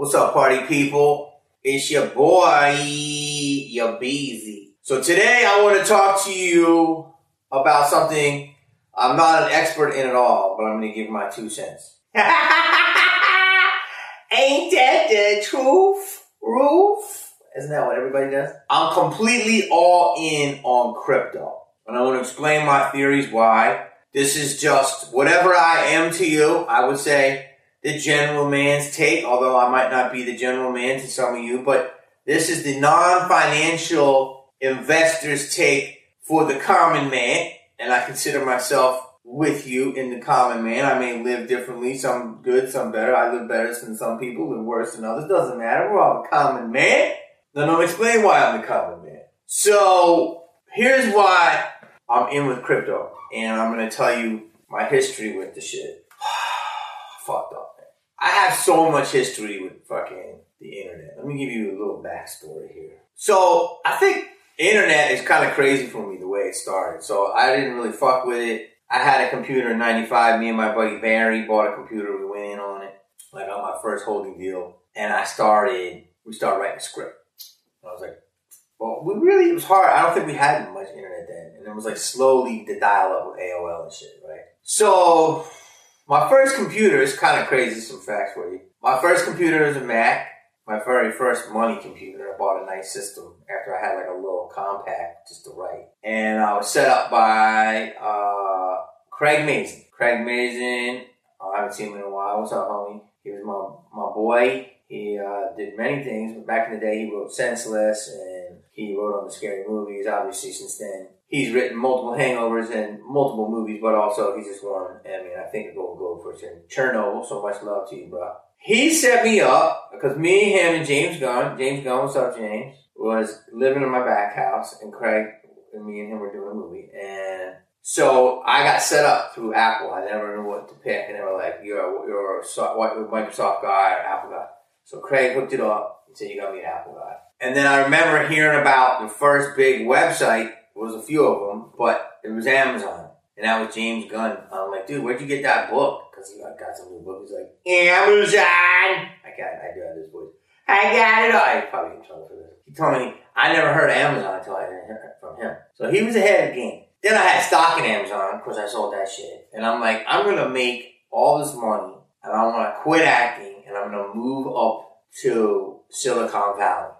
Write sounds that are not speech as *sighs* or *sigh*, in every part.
What's up, party people? It's your boy, your Beezy. So today I want to talk to you about something I'm not an expert in at all, but I'm going to give my two cents. *laughs* Ain't that the truth, Roof? Isn't that what everybody does? I'm completely all in on crypto. And I want to explain my theories why. This is just whatever I am to you. I would say the general man's take, although I might not be the general man to some of you, but this is the non-financial investor's take for the common man. And I consider myself with you in the common man. I may live differently, some good, some better. I live better than some people, live worse than others. Doesn't matter. We're all a common man. Then I'll explain why I'm the common man. So here's why I'm in with crypto, and I'm gonna tell you my history with the shit. *sighs* Fucked up. I have so much history with fucking the internet. Let me give you a little backstory here. So I think internet is kind of crazy for me the way it started. So I didn't really fuck with it. I had a computer in '95. Me and my buddy Barry bought a computer. We went in on it. like on my first holding deal, and I started. We started writing a script. I was like, well, we really it was hard. I don't think we had much internet then, and it was like slowly the dial up with AOL and shit, right? So my first computer is kind of crazy. Some facts for you. My first computer is a Mac. My very first money computer. I bought a nice system after I had like a little compact just to write, and I was set up by uh, Craig Mason. Craig Mazin. I haven't seen him in a while. What's up, homie? He was my my boy. He uh, did many things, but back in the day, he wrote Senseless and he wrote on the scary movies. Obviously, since then, he's written multiple hangovers and multiple movies, but also he's just won, I mean, I think Golden Globe for Chernobyl. So much love to you, bro. He set me up because me, him, and James Gunn, James Gunn, what's up, James, was living in my back house, and Craig and me and him were doing a movie, and so I got set up through Apple. I never knew what to pick, and they were like, "You're a, you're a Microsoft guy or Apple guy." So Craig hooked it up and said, "You got to be an Apple guy." And then I remember hearing about the first big website. Was a few of them, but it was Amazon, and that was James Gunn. I'm like, dude, where'd you get that book? Because he got some new book. He's like, Amazon. I got, I do have this voice. I got it. I probably in trouble for this. He told me I never heard of Amazon until I heard it from him. So he was ahead of the game. Then I had stock in Amazon. Of course, I sold that shit, and I'm like, I'm gonna make all this money, and I want to quit acting, and I'm gonna move up to Silicon Valley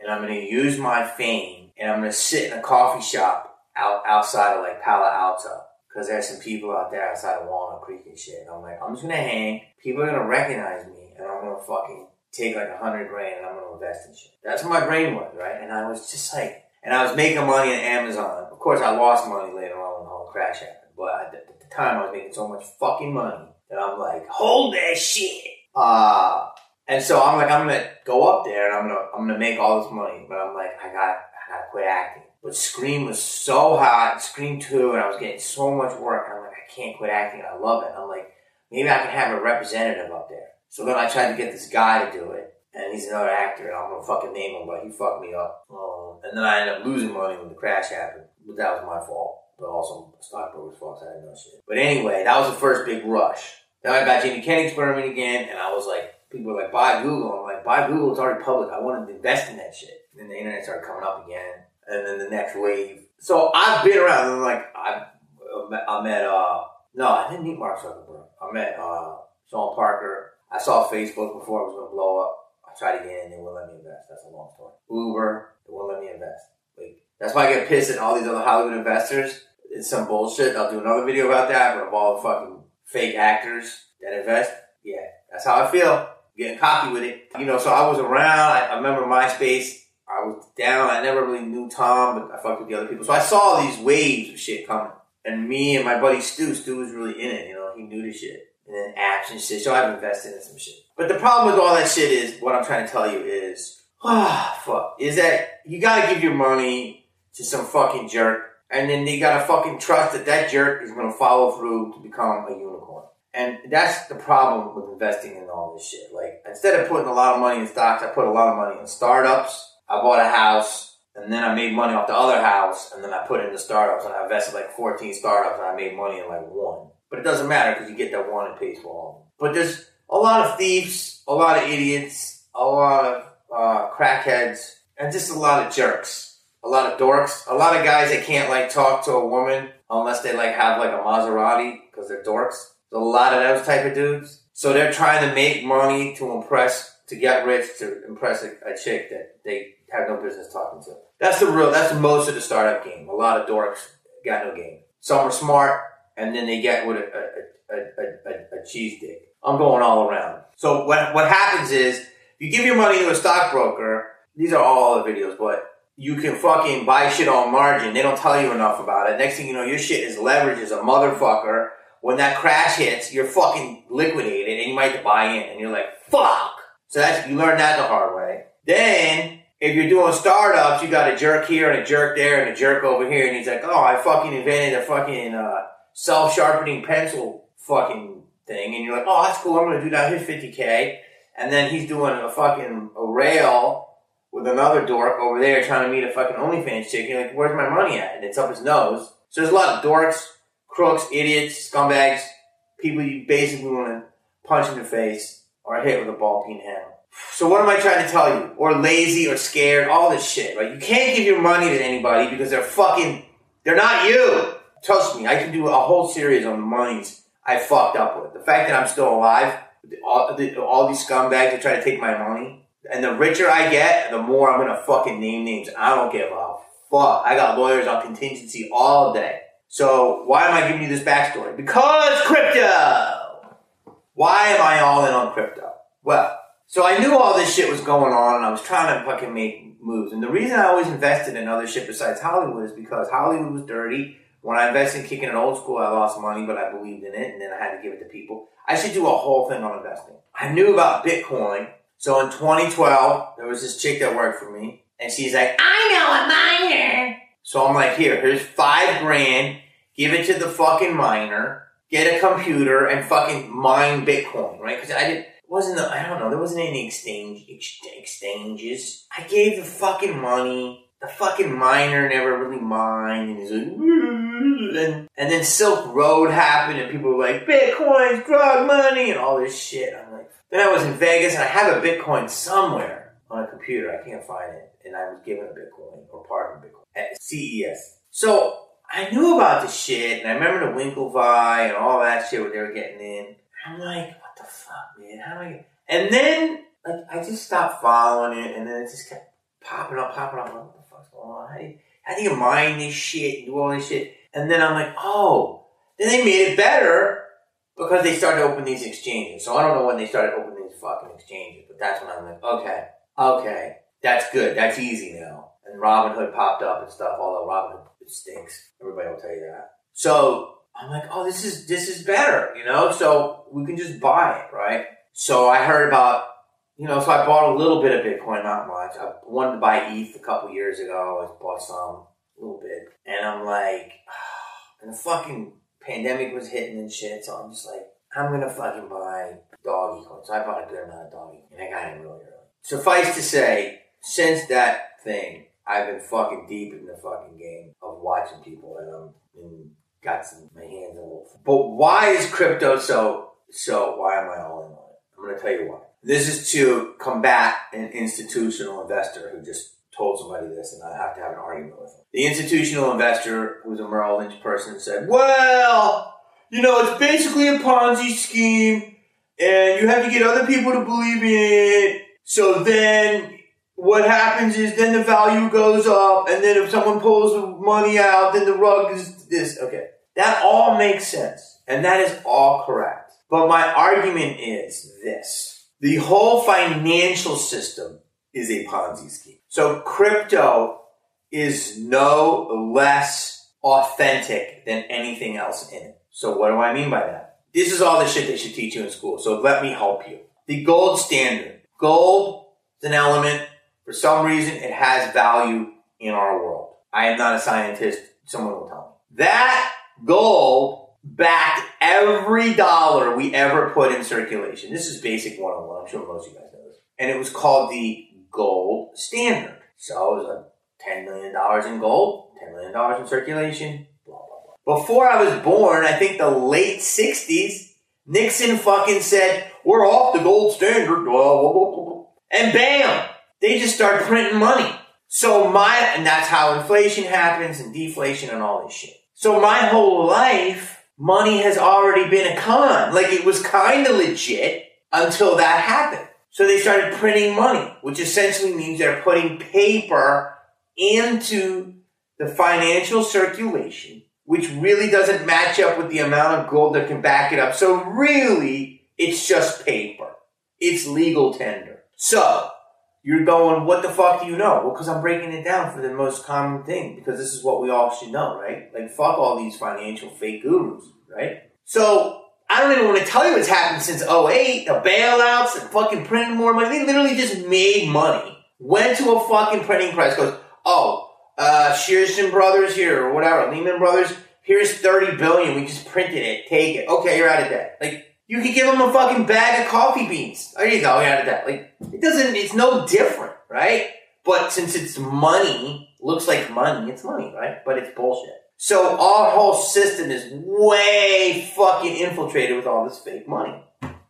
and I'm going to use my fame and I'm to sit in a coffee shop out outside of like Palo Alto because there's some people out there outside of Walnut Creek and shit. And I'm like, I'm just to hang. People are to recognize me and I'm to fucking take like a hundred grand and I'm to invest in shit. That's what my brain was, right? And I was just like, and I was making money on Amazon. Of course, I lost money later on when the whole crash happened. But at the time, I was making so much fucking money that I'm like, hold that shit. Uh, and so I'm like, I'm gonna go up there and I'm gonna I'm gonna make all this money, but I'm like, I got I gotta quit acting. But Scream was so hot, Scream two, and I was getting so much work. I'm like, I can't quit acting. I love it. I'm like, maybe I can have a representative up there. So then I tried to get this guy to do it, and he's another actor, and I'm gonna fucking name him, but he fucked me up. Um, and then I ended up losing money when the crash happened, but that was my fault. But also stockbrokers' fault. I didn't know shit. But anyway, that was the first big rush. Then I got Jamie Königsberman again, and I was like, people were like, buy Google. I'm like, buy Google, it's already public. I wanted to invest in that shit. And then the internet started coming up again. And then the next wave. So I've been around and like, I, I met, uh, no, I didn't meet Mark Zuckerberg. I met, uh, Sean Parker. I saw Facebook before it was going to blow up. I tried again they wouldn't let me invest. That's a long story. Uber, they wouldn't let me invest. Like, that's why I get pissed at all these other Hollywood investors. It's some bullshit. I'll do another video about that, but of all the fucking fake actors that invest, yeah, that's how I feel getting cocky with it. You know, so I was around. I, I remember MySpace. Down. I never really knew Tom, but I fucked with the other people. So I saw these waves of shit coming. And me and my buddy Stu, Stu was really in it. You know, he knew the shit. And then apps and shit. So I've invested in some shit. But the problem with all that shit is, what I'm trying to tell you is, ah, *sighs* fuck, is that you gotta give your money to some fucking jerk. And then you gotta fucking trust that that jerk is gonna follow through to become a unicorn. And that's the problem with investing in all this shit. Like, instead of putting a lot of money in stocks, I put a lot of money in startups. I bought a house, and then I made money off the other house, and then I put it into startups, and I invested like 14 startups, and I made money in like one. But it doesn't matter because you get that one and pays for all. But there's a lot of thieves, a lot of idiots, a lot of uh, crackheads, and just a lot of jerks, a lot of dorks, a lot of guys that can't like talk to a woman unless they like have like a Maserati because they're dorks. There's a lot of those type of dudes. So they're trying to make money to impress, to get rich, to impress a, a chick that they have no business talking to. That's the real. That's most of the startup game. A lot of dorks got no game. Some are smart, and then they get with a, a, a, a, a cheese dick. I'm going all around. So what what happens is you give your money to a stockbroker. These are all the videos, but you can fucking buy shit on margin. They don't tell you enough about it. Next thing you know, your shit is leveraged as a motherfucker. When that crash hits, you're fucking liquidated, and you might buy in, and you're like, fuck. So that's you learn that the hard way. Then if you're doing startups, you got a jerk here and a jerk there and a jerk over here, and he's like, "Oh, I fucking invented a fucking uh, self-sharpening pencil fucking thing," and you're like, "Oh, that's cool. I'm gonna do that. Here's 50k." And then he's doing a fucking a rail with another dork over there trying to meet a fucking OnlyFans chick. You're like, "Where's my money at?" And it's up his nose. So there's a lot of dorks, crooks, idiots, scumbags, people you basically want to punch in the face or hit with a ball peen hammer. So what am I trying to tell you? Or lazy or scared, all this shit. Right? You can't give your money to anybody because they're fucking, they're not you. Trust me, I can do a whole series on the monies I fucked up with. The fact that I'm still alive, all, the, all these scumbags that try to take my money, and the richer I get, the more I'm gonna fucking name names. I don't give a fuck. I got lawyers on contingency all day. So why am I giving you this backstory? Because crypto! Why am I all in on crypto? Well, so I knew all this shit was going on and I was trying to fucking make moves. And the reason I always invested in other shit besides Hollywood is because Hollywood was dirty. When I invested in kicking an old school, I lost money, but I believed in it and then I had to give it to people. I should do a whole thing on investing. I knew about Bitcoin. So in 2012, there was this chick that worked for me and she's like, I know a miner. So I'm like, here, here's five grand. Give it to the fucking miner. Get a computer and fucking mine Bitcoin, right? Because I didn't wasn't I don't know there wasn't any exchange ex- exchanges. I gave the fucking money. The fucking miner never really mined, and he's like, and, and then Silk Road happened, and people were like, Bitcoin's drug money, and all this shit. I'm like, then I was in Vegas, and I have a Bitcoin somewhere on a computer. I can't find it, and I was given a Bitcoin or part of a Bitcoin at CES. So I knew about the shit, and I remember the Winklevi and all that shit what they were getting in. I'm like, fuck, man? How do I? And then like I just stopped following it, and then it just kept popping up, popping up. What the fuck's going on? How do you, how do you mine this shit and do all this shit? And then I'm like, oh, then they made it better because they started opening these exchanges. So I don't know when they started opening these fucking exchanges, but that's when I'm like, okay, okay, that's good, that's easy now. And Robinhood popped up and stuff, although Robinhood stinks. Everybody will tell you that. So I'm like, oh, this is this is better, you know. So we can just buy it, right? So I heard about, you know, so I bought a little bit of Bitcoin, not much. I wanted to buy ETH a couple years ago. I bought some, a little bit, and I'm like, oh, *sighs* and the fucking pandemic was hitting and shit. So I'm just like, I'm gonna fucking buy doggy coin. So I bought a good amount of doggy, and I got it really early. Suffice to say, since that thing, I've been fucking deep in the fucking game of watching people, and I'm in got some my hands a little. But why is crypto so so? Why am I all in on it? I'm going to tell you why. This is to combat an institutional investor who just told somebody this, and I have to have an argument with him. The institutional investor, who's a Merrill Lynch person, said, "Well, you know, it's basically a Ponzi scheme, and you have to get other people to believe in it. So then." What happens is then the value goes up, and then if someone pulls the money out, then the rug is this. Okay. That all makes sense. And that is all correct. But my argument is this. The whole financial system is a Ponzi scheme. So crypto is no less authentic than anything else in it. So what do I mean by that? This is all the shit they should teach you in school. So let me help you. The gold standard. Gold is an element. For some reason, it has value in our world. I am not a scientist. Someone will tell me. That gold backed every dollar we ever put in circulation. This is basic 101. I'm sure most of you guys know this. And it was called the gold standard. So it was like $10 million in gold, $10 million in circulation, blah, blah, blah. Before I was born, I think the late 60s, Nixon fucking said, we're off the gold standard. Blah, blah, blah, And bam, they just start printing money. So my, and that's how inflation happens and deflation and all this shit. So my whole life, money has already been a con. Like it was kind of legit until that happened. So they started printing money, which essentially means they're putting paper into the financial circulation, which really doesn't match up with the amount of gold that can back it up. So really, it's just paper. It's legal tender. So you're going, what the fuck do you know? Well, because I'm breaking it down for the most common thing, because this is what we all should know, right? Like, fuck all these financial fake gurus, right? So, I don't even want to tell you what's happened since 08, the bailouts, and fucking printing more money. They literally just made money. Went to a fucking printing press, goes, oh, uh, Shearson Brothers here, or whatever, Lehman Brothers, here's 30 billion, we just printed it, take it. Okay, you're out of debt. Like, you could give them a fucking bag of coffee beans. There you go, out debt. Like, it doesn't, it's no different, right? But since it's money, looks like money, it's money, right? But it's bullshit. So our whole system is way fucking infiltrated with all this fake money.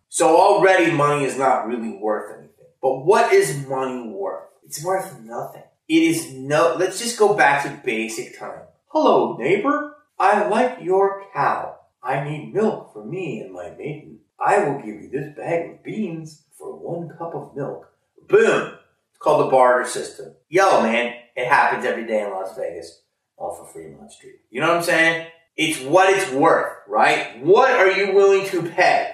So already money is not really worth anything. But what is money worth? It's worth nothing. It is no, let's just go back to basic time. Hello, neighbor. I like your cow. I need milk for me and my maiden. I will give you this bag of beans for one cup of milk. Boom! It's called the barter system. Yo, man, it happens every day in Las Vegas off of Fremont Street. You know what I'm saying? It's what it's worth, right? What are you willing to pay?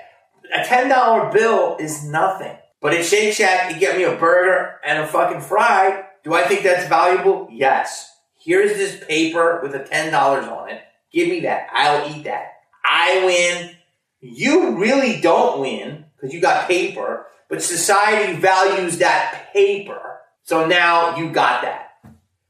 A $10 bill is nothing. But at Shake Shack, you get me a burger and a fucking fry. Do I think that's valuable? Yes. Here's this paper with a $10 on it. Give me that. I'll eat that. I win. You really don't win because you got paper, but society values that paper. So now you got that.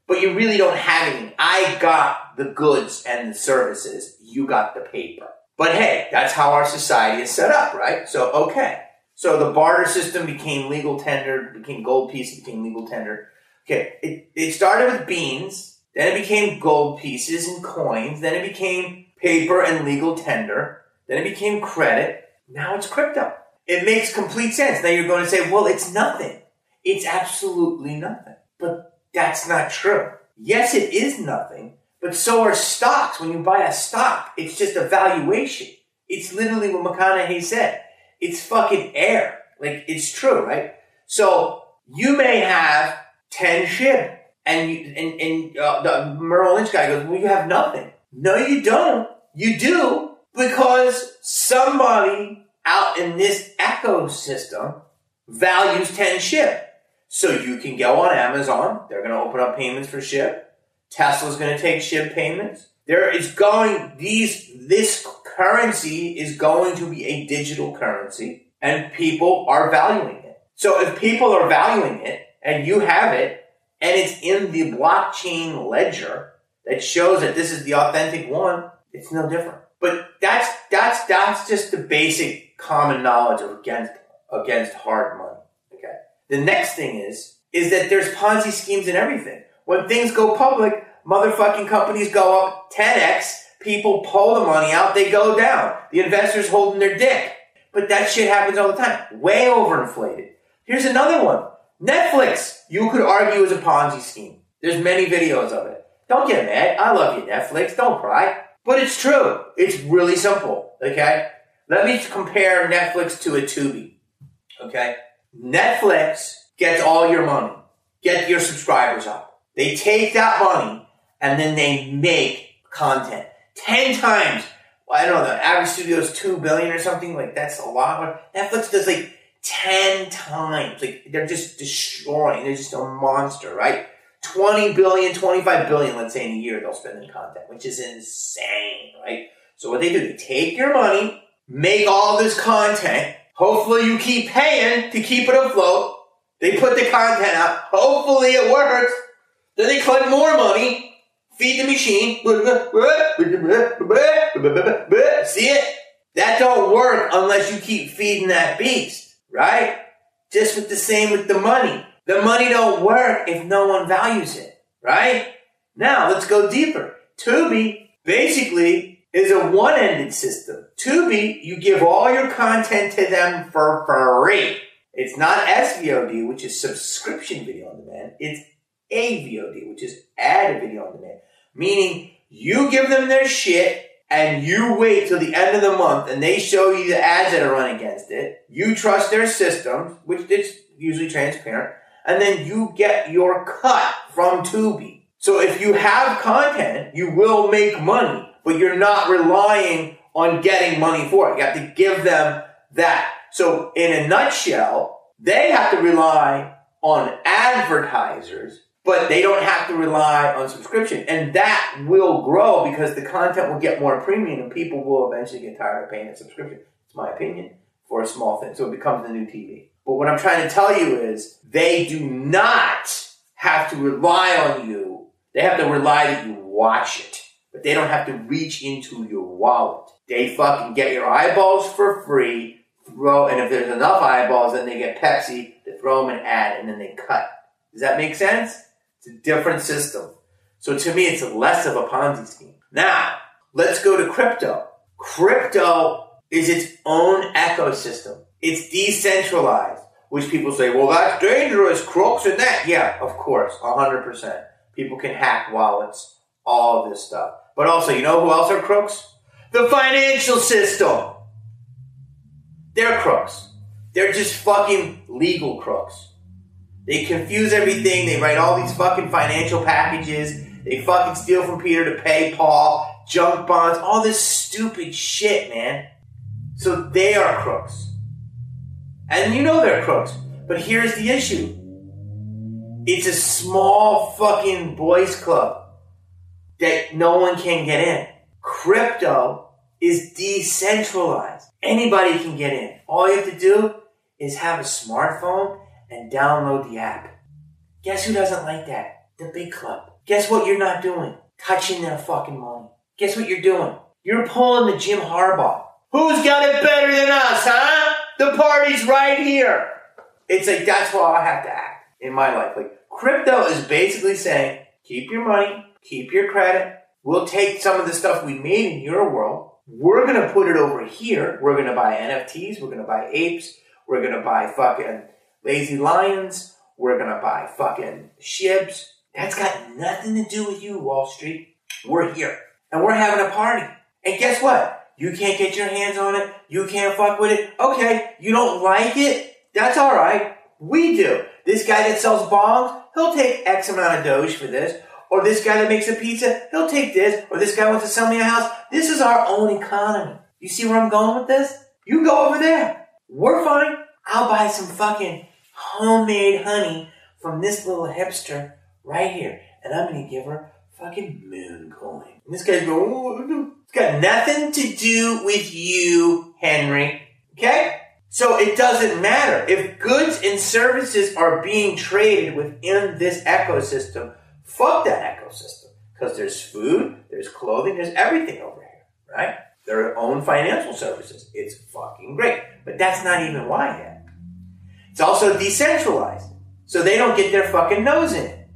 But you really don't have anything. I got the goods and the services. You got the paper. But hey, that's how our society is set up, right? So, okay. So the barter system became legal tender, became gold pieces, became legal tender. Okay, it, it started with beans, then it became gold pieces and coins, then it became paper and legal tender. Then it became credit. Now it's crypto. It makes complete sense. Now you're going to say, well, it's nothing. It's absolutely nothing. But that's not true. Yes, it is nothing, but so are stocks. When you buy a stock, it's just a valuation. It's literally what McConaughey said. It's fucking air. Like, it's true, right? So, you may have 10 SHIB, and you, and, and uh, the Merrill Lynch guy goes, well, you have nothing. No, you don't. You do because somebody out in this ecosystem values 10 SHIB. So you can go on Amazon. They're going to open up payments for SHIB. Tesla's going to take SHIB payments. There is going, these, this currency is going to be a digital currency and people are valuing it. So if people are valuing it and you have it and it's in the blockchain ledger, that shows that this is the authentic one, it's no different. But that's that's that's just the basic common knowledge of against against hard money. Okay. The next thing is is that there's Ponzi schemes and everything. When things go public, motherfucking companies go up 10x, people pull the money out, they go down. The investors holding their dick. But that shit happens all the time. Way overinflated. Here's another one. Netflix, you could argue is a Ponzi scheme. There's many videos of it. Don't get mad. I love you, Netflix. Don't cry. But it's true. It's really simple. Okay? Let me compare Netflix to a Tubi. Okay? Netflix gets all your money. Get your subscribers up. They take that money and then they make content. Ten times. Well, I don't know, the average studio is two billion or something. Like that's a lot. Netflix does like ten times. Like they're just destroying. They're just a monster, right? 20 billion, 25 billion, let's say in a year they'll spend in content, which is insane, right? So what they do, they take your money, make all this content, hopefully you keep paying to keep it afloat, they put the content up, hopefully it works, then they collect more money, feed the machine, see it? That don't work unless you keep feeding that beast, right? Just with the same with the money. The money don't work if no one values it, right? Now let's go deeper. Tubi basically is a one-ended system. Tubi, you give all your content to them for free. It's not SVOD, which is subscription video on demand. It's AVOD, which is ad video on demand. Meaning you give them their shit and you wait till the end of the month and they show you the ads that are run against it. You trust their system, which is usually transparent, and then you get your cut from Tubi. So if you have content, you will make money, but you're not relying on getting money for it. You have to give them that. So in a nutshell, they have to rely on advertisers but they don't have to rely on subscription. And that will grow because the content will get more premium and people will eventually get tired of paying a subscription. It's my opinion for a small thing. So it becomes the new TV. But what I'm trying to tell you is they do not have to rely on you. They have to rely that you watch it. But they don't have to reach into your wallet. They fucking get your eyeballs for free, throw, and if there's enough eyeballs, then they get Pepsi to throw them an ad and then they cut. Does that make sense? It's a different system. So to me, it's less of a Ponzi scheme. Now, let's go to crypto. Crypto is its own ecosystem. It's decentralized, which people say, well, that's dangerous, crooks and that. Yeah, of course, 100%. People can hack wallets, all this stuff. But also, you know who else are crooks? The financial system. They're crooks. They're just fucking legal crooks. They confuse everything. They write all these fucking financial packages. They fucking steal from Peter to pay Paul. Junk bonds. All this stupid shit, man. So they are crooks. And you know they're crooks. But here's the issue. It's a small fucking boys club that no one can get in. Crypto is decentralized. Anybody can get in. All you have to do is have a smartphone and download the app. Guess who doesn't like that? The big club. Guess what you're not doing? Touching their fucking money. Guess what you're doing? You're pulling the Jim Harbaugh. Who's got it better than us, huh? The party's right here. It's like that's how I have to act in my life. Like crypto is basically saying, keep your money, keep your credit. We'll take some of the stuff we made in your world. We're gonna put it over here. We're gonna buy NFTs. We're gonna buy apes. We're gonna buy fucking Lazy Lions. We're gonna buy fucking shibs. That's got nothing to do with you, Wall Street. We're here. And we're having a party. And guess what? You can't get your hands on it. You can't fuck with it. Okay, you don't like it? That's alright. We do. This guy that sells bongs, he'll take X amount of doge for this. Or this guy that makes a pizza, he'll take this. Or this guy wants to sell me a house. This is our own economy. You see where I'm going with this? You go over there. We're fine. I'll buy some fucking homemade honey from this little hipster right here. And I'm to give her fucking moon coin. And this guy's going, it's got nothing to do with you, Henry. Okay? So it doesn't matter. If goods and services are being traded within this ecosystem, fuck that ecosystem. Because there's food, there's clothing, there's everything over here, right? Their own financial services. It's fucking great. But that's not even why yet. It's also decentralized. So they don't get their fucking nose in it.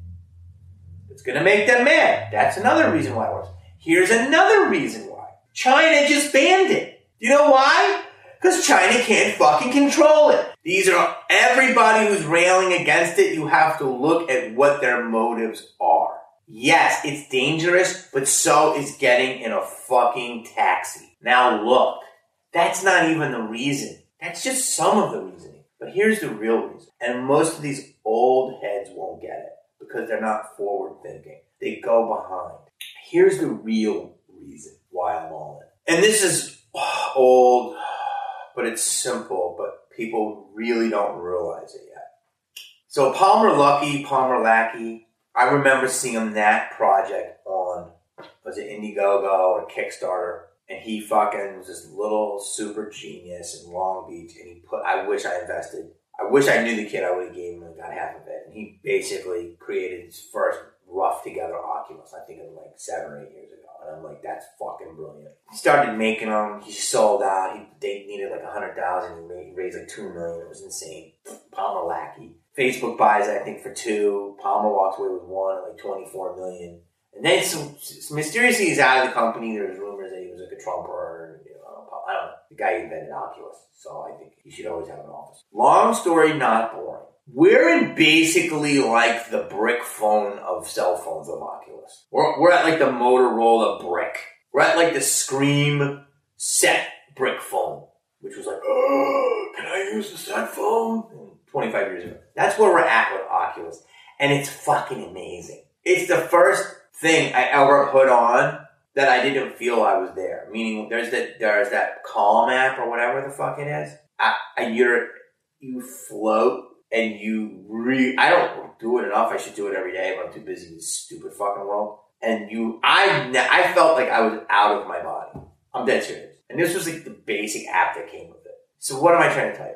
It's gonna make them mad. That's another reason why it works. Here's another reason why. China just banned it. Do you know why? Because China can't fucking control it. These are everybody who's railing against it, you have to look at what their motives are. Yes, it's dangerous, but so is getting in a fucking taxi. Now look, that's not even the reason. That's just some of the reasoning. But here's the real reason. And most of these old heads won't get it because they're not forward thinking. They go behind. Here's the real reason why I'm all in. And this is old, but it's simple, but people really don't realize it yet. So Palmer Luckey, Palmer Lackey, I remember seeing that project on, was it Indiegogo or Kickstarter? and he fucking was this little super genius in Long Beach, and he put. I wish I invested. I wish I knew the kid. I would have gave him and got half of it. And he basically created his first rough together Oculus. I think it was like seven or eight years ago. And I'm like, that's fucking brilliant. He started making them. He sold out. He, they needed like a hundred thousand. He raised like two million. It was insane. Palmer Lackey. Facebook buys, I think, for two. Palmer walks away with one, like 24 million. And then some, mysteriously he's out of the company. There's rumors that he was like a Trumper, I don't know. The guy invented Oculus. So I think he should always have an office. Long story, not boring. We're in basically like the brick phone of cell phones of Oculus. We're, we're at like the Motorola brick. We're at like the Scream set brick phone, which was like, oh, can I use the set phone? 25 years ago. That's where we're at with Oculus. And it's fucking amazing. It's the first thing I ever put on that I didn't feel I was there. Meaning, there's that there's that Calm app or whatever the fuck it is. I, I you're you float and you re. I don't do it enough. I should do it every day, but I'm too busy in this stupid fucking world. And you, I, I felt like I was out of my body. I'm dead serious. And this was like the basic app that came with it. So what am I trying to tell you?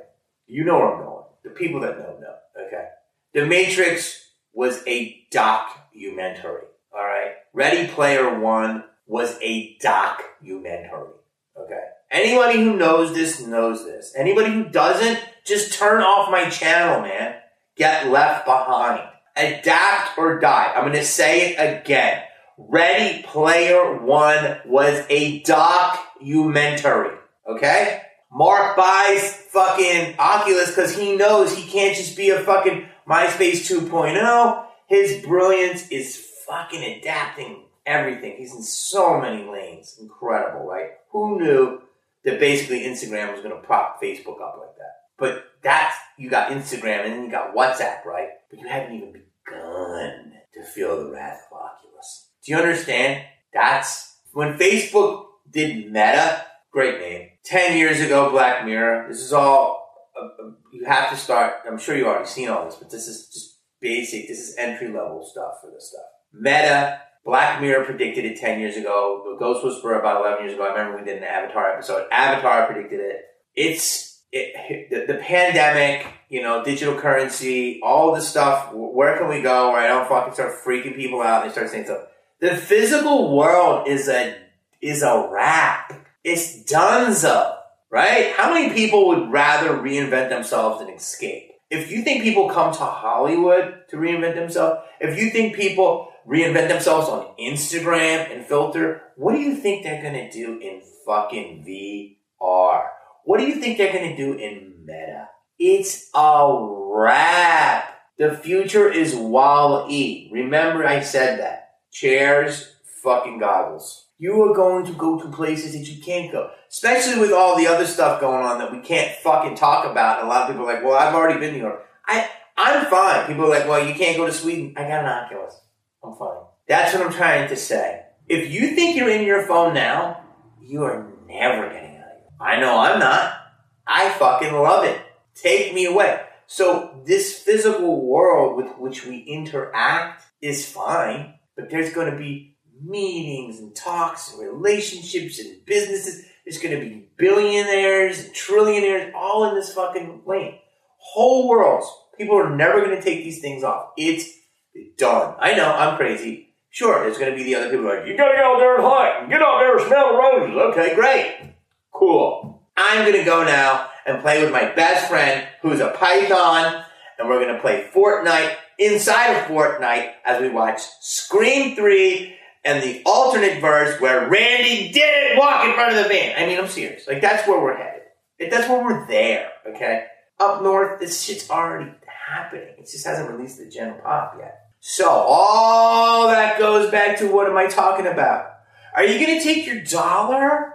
You know where I'm going. The people that know know. Okay. The Matrix was a documentary. All right. Ready Player One was a documentary. Okay. Anybody who knows this knows this. Anybody who doesn't, just turn off my channel, man. Get left behind. Adapt or die. I'm going to say it again. Ready Player One was a documentary. Okay? Mark buys fucking Oculus because he knows he can't just be a fucking MySpace 2.0. His brilliance is fucking adapting everything. He's in so many lanes. Incredible, right? Who knew that basically Instagram was going to prop Facebook up like that? But that's, you got Instagram and then you got WhatsApp, right? But you haven't even begun to feel the wrath of Oculus. Do you understand? That's when Facebook did Meta, great name. 10 years ago, Black Mirror. This is all, uh, uh, you have to start, I'm sure you already seen all this, but this is just basic, this is entry level stuff for this stuff. Meta, Black Mirror predicted it 10 years ago. The Ghost Whisperer about 11 years ago. I remember we did an Avatar episode. Avatar predicted it. It's, it, the, the pandemic, you know, digital currency, all this stuff. Where can we go where I don't fucking start freaking people out and they start saying stuff? The physical world is a, is a wrap it's donezo, right? How many people would rather reinvent themselves than escape? If you think people come to Hollywood to reinvent themselves, if you think people reinvent themselves on Instagram and filter, what do you think they're gonna do in fucking VR? What do you think they're gonna do in Meta? It's a wrap. The future is Wall-E. Remember I said that. Chairs, fucking goggles you are going to go to places that you can't go. Especially with all the other stuff going on that we can't fucking talk about. a lot of people are like, well, I've already been here. I, I'm fine. People are like, well, you can't go to Sweden. I got an Oculus. I'm fine. That's what I'm trying to say. If you think you're in your phone now, you are never getting out of here. I know I'm not. I fucking love it. Take me away. So this physical world with which we interact is fine, but there's going to be meetings and talks and relationships and businesses. There's going to be billionaires and trillionaires all in this fucking lane. Whole worlds. People are never going to take these things off. It's done. I know, I'm crazy. Sure, there's going to be the other people like, you got to get out there and hunt and get out there and smell the roses. Okay, great. Cool. I'm going to go now and play with my best friend who's a python and we're going to play Fortnite inside of Fortnite as we watch Scream 3 and the alternate verse where Randy didn't walk in front of the van. I mean, I'm serious. Like, that's where we're headed. That's where we're there, okay? Up north, this shit's already happening. It just hasn't released the general pop yet. So, all that goes back to what am I talking about? Are you gonna take your dollar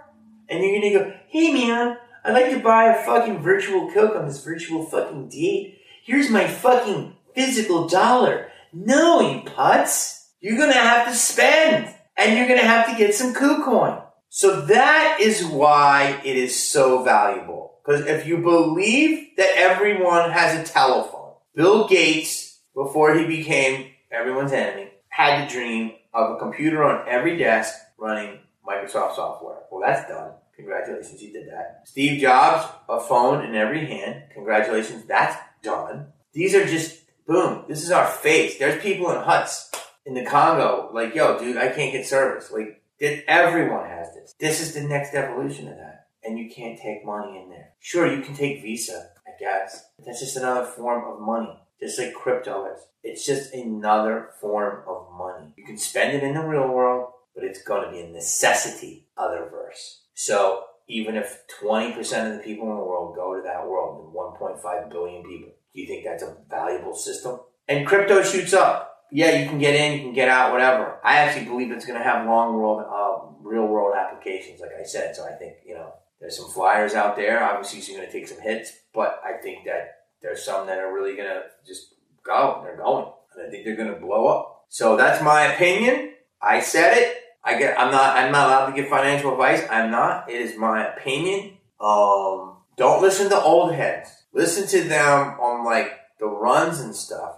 and you're gonna go, hey man, I'd like to buy a fucking virtual Coke on this virtual fucking date. Here's my fucking physical dollar. No, you putz you're to have to spend and you're to have to get some KuCoin. So that is why it is so valuable. Because if you believe that everyone has a telephone, Bill Gates, before he became everyone's enemy, had the dream of a computer on every desk running Microsoft software. Well, that's done. Congratulations, you did that. Steve Jobs, a phone in every hand. Congratulations, that's done. These are just, boom, this is our face. There's people in huts in the Congo, like, yo, dude, I can't get service. Like, did, everyone has this. This is the next evolution of that. And you can't take money in there. Sure, you can take Visa, I guess. That's just another form of money. Just like crypto is. It's just another form of money. You can spend it in the real world, but it's going to be a necessity other verse. So even if 20% of the people in the world go to that world, and 1.5 billion people, do you think that's a valuable system? And crypto shoots up. Yeah, you can get in, you can get out, whatever. I actually believe it's going to have long world, uh, real world applications, like I said. So I think, you know, there's some flyers out there. Obviously, you're going to take some hits, but I think that there's some that are really to just go. They're going. And I think they're to blow up. So that's my opinion. I said it. I get. I'm not. I'm not allowed to give financial advice. I'm not. It is my opinion. Um, don't listen to old heads. Listen to them on like the runs and stuff.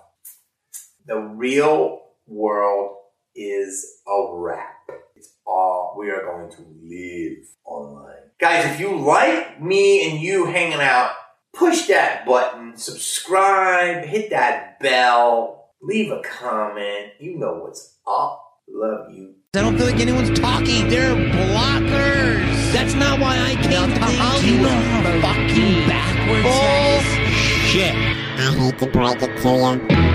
The real world is a wrap. It's all we are going to live online. Guys, if you like me and you hanging out, push that button, subscribe, hit that bell, leave a comment. You know what's up. Love you. I don't feel like anyone's talking. They're blockers. That's not why I came to Hollywood. Fucking backwards. Bullshit. I hate to break it to you.